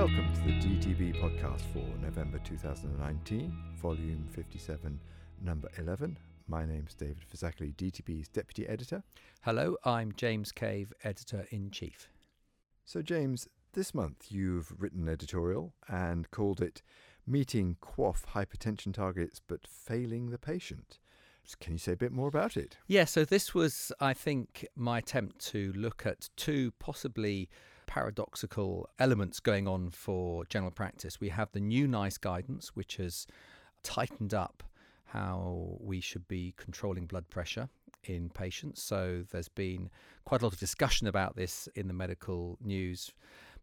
Welcome to the DTB podcast for November 2019, volume 57, number 11. My name's David Phizackerley, DTB's deputy editor. Hello, I'm James Cave, editor in chief. So, James, this month you've written an editorial and called it Meeting QOF Hypertension Targets but Failing the Patient. Can you say a bit more about it? Yeah, so this was, I think, my attempt to look at two possibly paradoxical elements going on for general practice. We have the new NICE guidance, which has tightened up how we should be controlling blood pressure in patients. So there's been quite a lot of discussion about this in the medical news.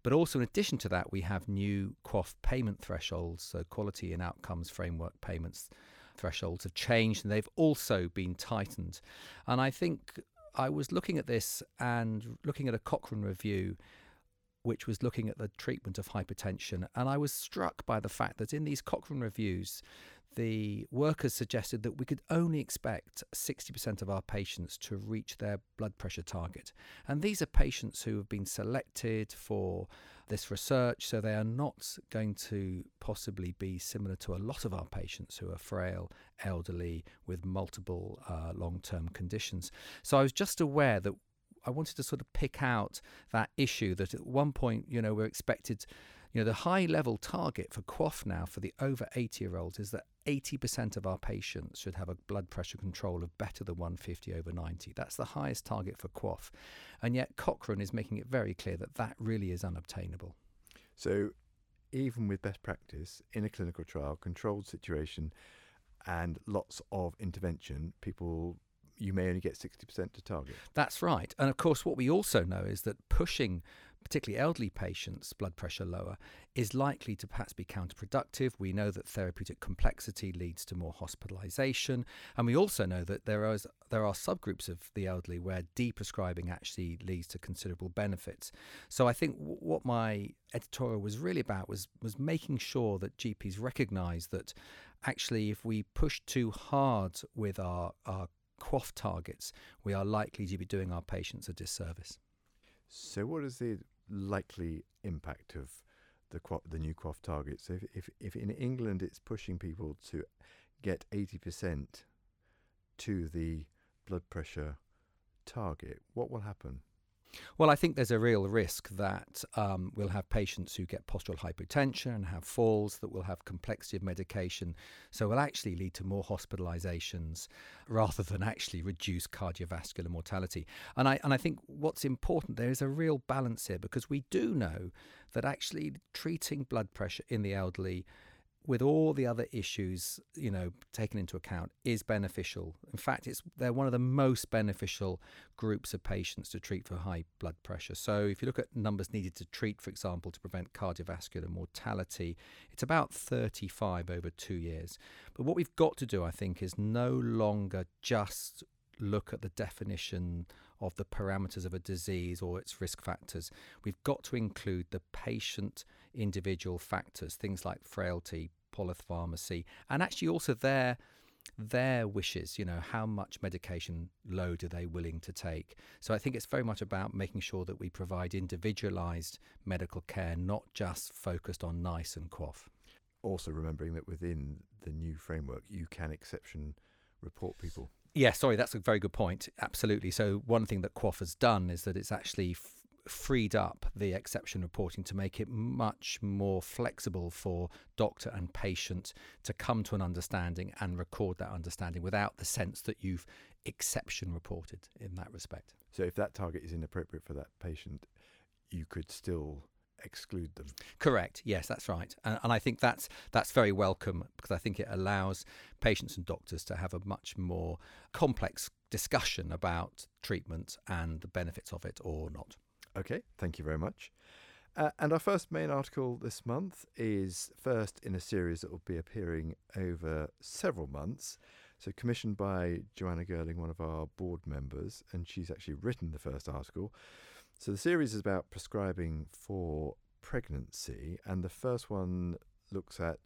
But also, in addition to that, we have new QOF payment thresholds, so quality and outcomes framework payments thresholds have changed and they've also been tightened. And I think I was looking at this and looking at a Cochrane review which was looking at the treatment of hypertension. And I was struck by the fact that in these Cochrane reviews, the workers suggested that we could only expect 60% of our patients to reach their blood pressure target. And these are patients who have been selected for this research, so they are not going to possibly be similar to a lot of our patients who are frail, elderly, with multiple uh, long term conditions. So I was just aware that I wanted to sort of pick out that issue that at one point, you know, we're expected, you know, the high level target for QOF now for the over 80 year olds is that 80% of our patients should have a blood pressure control of better than 150 over 90. That's the highest target for QOF. And yet Cochrane is making it very clear that that really is unobtainable. So, even with best practice in a clinical trial, controlled situation, and lots of intervention, people you may only get 60% to target. That's right. And of course, what we also know is that pushing particularly elderly patients' blood pressure lower is likely to perhaps be counterproductive. We know that therapeutic complexity leads to more hospitalization. And we also know that there is there are subgroups of the elderly where deprescribing actually leads to considerable benefits. So I think w- what my editorial was really about was was making sure that GPs recognize that actually if we push too hard with our, our QOF targets, we are likely to be doing our patients a disservice. So, what is the likely impact of the the new QOF targets? If, if, if in England it's pushing people to get 80% to the blood pressure target, what will happen? Well, I think there's a real risk that um, we'll have patients who get postural hypotension and have falls that will have complexity of medication. So it will actually lead to more hospitalizations rather than actually reduce cardiovascular mortality. And I, and I think what's important there is a real balance here because we do know that actually treating blood pressure in the elderly with all the other issues, you know, taken into account, is beneficial. In fact, it's they're one of the most beneficial groups of patients to treat for high blood pressure. So, if you look at numbers needed to treat, for example, to prevent cardiovascular mortality, it's about 35 over two years. But what we've got to do, I think, is no longer just look at the definition of the parameters of a disease or its risk factors. We've got to include the patient individual factors, things like frailty, polypharmacy, and actually also their their wishes, you know, how much medication load are they willing to take? So I think it's very much about making sure that we provide individualized medical care, not just focused on NICE and QOF. Also remembering that within the new framework, you can exception report people. Yeah, sorry, that's a very good point. Absolutely. So one thing that QOF has done is that it's actually f- freed up the exception reporting to make it much more flexible for doctor and patient to come to an understanding and record that understanding without the sense that you've exception reported in that respect. So if that target is inappropriate for that patient, you could still exclude them. Correct. Yes, that's right. And, and, I think that's that's very welcome because I think it allows patients and doctors to have a much more complex discussion about treatment and the benefits of it or not. Okay, thank you very much. Uh, and our first main article this month is first in a series that will be appearing over several months. So, commissioned by Joanna Girling, one of our board members, and she's actually written the first article. So, the series is about prescribing for pregnancy, and the first one looks at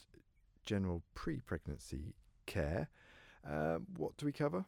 general pre pregnancy care. Uh, what do we cover?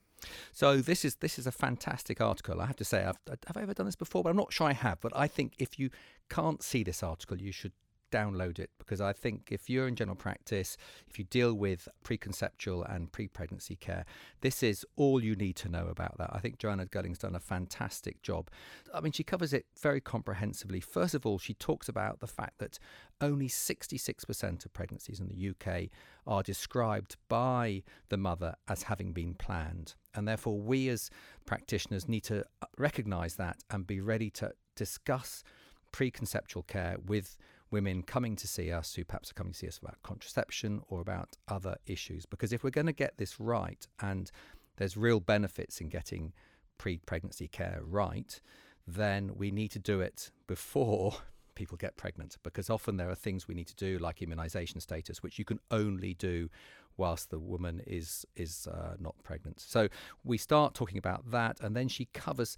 So this is this is a fantastic article. I have to say, I've, have I ever done this before? But I'm not sure I have. But I think if you can't see this article, you should download it because I think if you're in general practice, if you deal with preconceptual and pre pregnancy care, this is all you need to know about that. I think Joanna Girling's done a fantastic job. I mean, she covers it very comprehensively. First of all, she talks about the fact that only 66% of pregnancies in the UK are described by the mother as having been planned. And therefore, we as practitioners need to uh, recognize that and be ready to discuss preconceptual care with women coming to see us who perhaps are coming to see us about contraception or about other issues. Because if we're going to get this right, and there's real benefits in getting pre pregnancy care right, then we need to do it before people get pregnant. Because often there are things we need to do like immunization status which you can only do whilst the woman is is uh, not pregnant. So we start talking about that and then she covers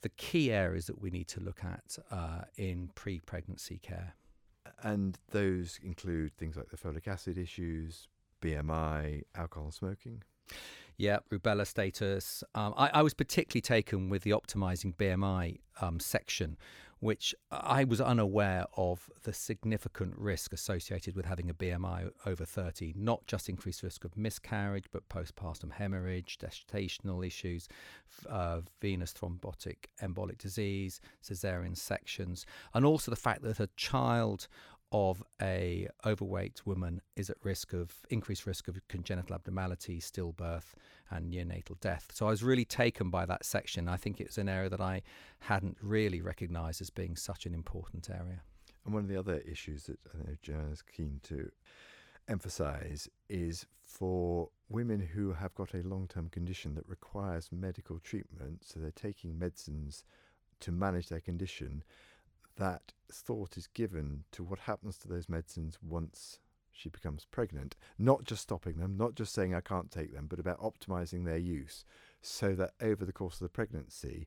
the key areas that we need to look at uh, in pre-pregnancy care and those include things like the folic acid issues bmi alcohol smoking yeah, rubella status. Um, I, I, was particularly taken with the optimizing BMI um, section, which I was unaware of the significant risk associated with having a BMI over 30, not just increased risk of miscarriage, but postpartum hemorrhage, gestational issues, uh, venous thrombotic embolic disease, cesarean sections, and also the fact that a child of a overweight woman is at risk of increased risk of congenital abnormality, stillbirth, and neonatal death. So I was really taken by that section. I think it's an area that I hadn't really recognised as being such an important area. And one of the other issues that I know Joanne is keen to emphasise is for women who have got a long term condition that requires medical treatment, so they're taking medicines to manage their condition that thought is given to what happens to those medicines once she becomes pregnant. Not just stopping them, not just saying I can't take them, but about optimizing their use so that over the course of the pregnancy,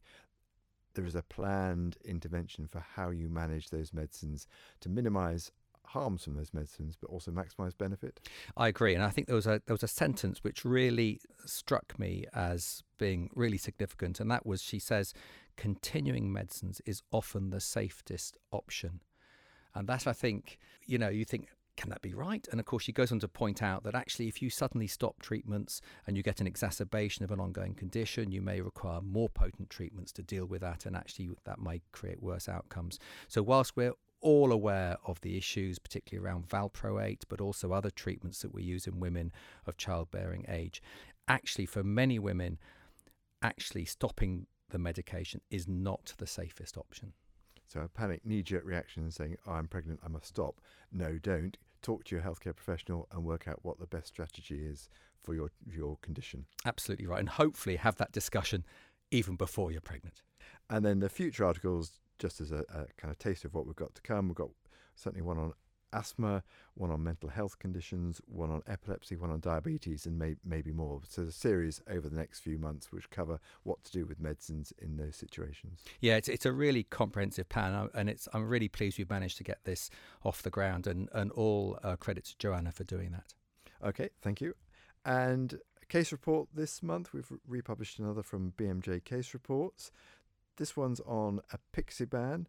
there is a planned intervention for how you manage those medicines to minimize harms from those medicines, but also maximise benefit. I agree, and I think there was a there was a sentence which really struck me as being really significant, and that was she says, "Continuing medicines is often the safest option," and that I think you know you think. Can that be right? And of course, she goes on to point out that actually, if you suddenly stop treatments and you get an exacerbation of an ongoing condition, you may require more potent treatments to deal with that, and actually, that might create worse outcomes. So, whilst we're all aware of the issues, particularly around valproate, but also other treatments that we use in women of childbearing age. Actually, for many women, actually stopping the medication is not the safest option. So a panic knee-jerk reaction and saying, oh, "I'm pregnant, I must stop." No, don't. Talk to your healthcare professional and work out what the best strategy is for your your condition. Absolutely right, and hopefully have that discussion even before you're pregnant. And then the future articles just as a, a, kind of taste of what we've got to come, we've got certainly one on asthma, one on mental health conditions, one on epilepsy, one on diabetes, and may, maybe more. So a series over the next few months which cover what to do with medicines in those situations. Yeah, it's, it's a really comprehensive plan, uh, and it's I'm really pleased we've managed to get this off the ground, and, and all uh, credit to Joanna for doing that. Okay, thank you. And case report this month, we've republished another from BMJ Case Reports. This one's on a Pixie apixaban.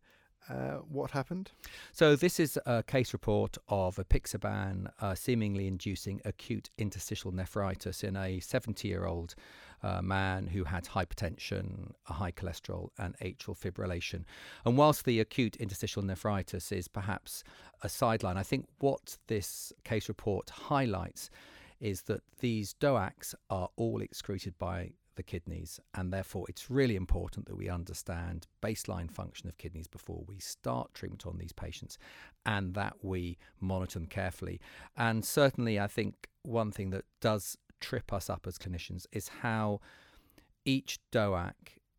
Uh, what happened? So, this is a case report of apixaban uh, seemingly inducing acute interstitial nephritis in a 70 year old uh, man who had hypertension, a high cholesterol, and atrial fibrillation. And whilst the acute interstitial nephritis is perhaps a sideline, I think what this case report highlights is that these DOACs are all excreted by the kidneys, and therefore it's really important that we understand baseline function of kidneys before we start treatment on these patients, and that we monitor them carefully. And certainly, I think one thing that does trip us up as clinicians is how each DOAC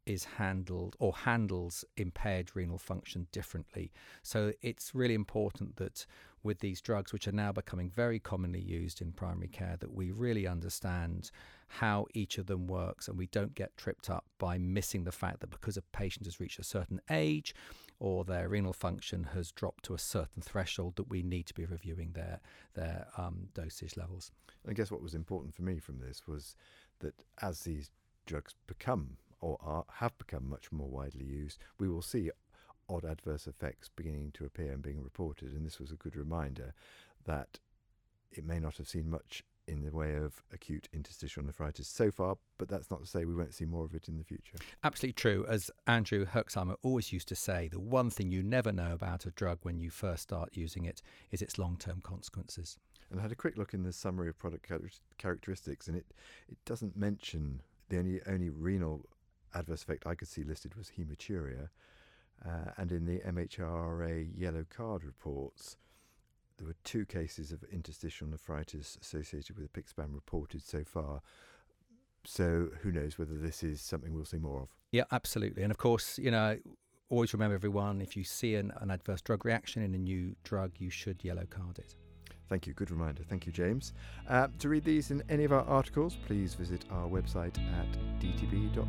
is handled or handles impaired renal function differently. So it's really important that with these drugs, which are now becoming very commonly used in primary care, that we really understand how each of them works and we don't get tripped up by missing the fact that because a patient has reached a certain age or their renal function has dropped to a certain threshold that we need to be reviewing their their um, dosage levels. I guess what was important for me from this was that as these drugs become or are, have become much more widely used, we will see odd adverse effects beginning to appear and being reported. And this was a good reminder that it may not have seen much in the way of acute interstitial nephritis so far, but that's not to say we won't see more of it in the future. Absolutely true. As Andrew Herxheimer always used to say, the one thing you never know about a drug when you first start using it is its long term consequences. And I had a quick look in the summary of product char- characteristics, and it, it doesn't mention the only, only renal adverse effect I could see listed was hematuria. Uh, and in the MHRA yellow card reports, there were two cases of interstitial nephritis associated with apixaban reported so far. So who knows whether this is something we'll see more of? Yeah, absolutely. And of course, you know, always remember everyone if you see an, an adverse drug reaction in a new drug, you should yellow card it. Thank you. Good reminder. Thank you, James. Uh, to read these in any of our articles, please visit our website at dtb.bmj.com.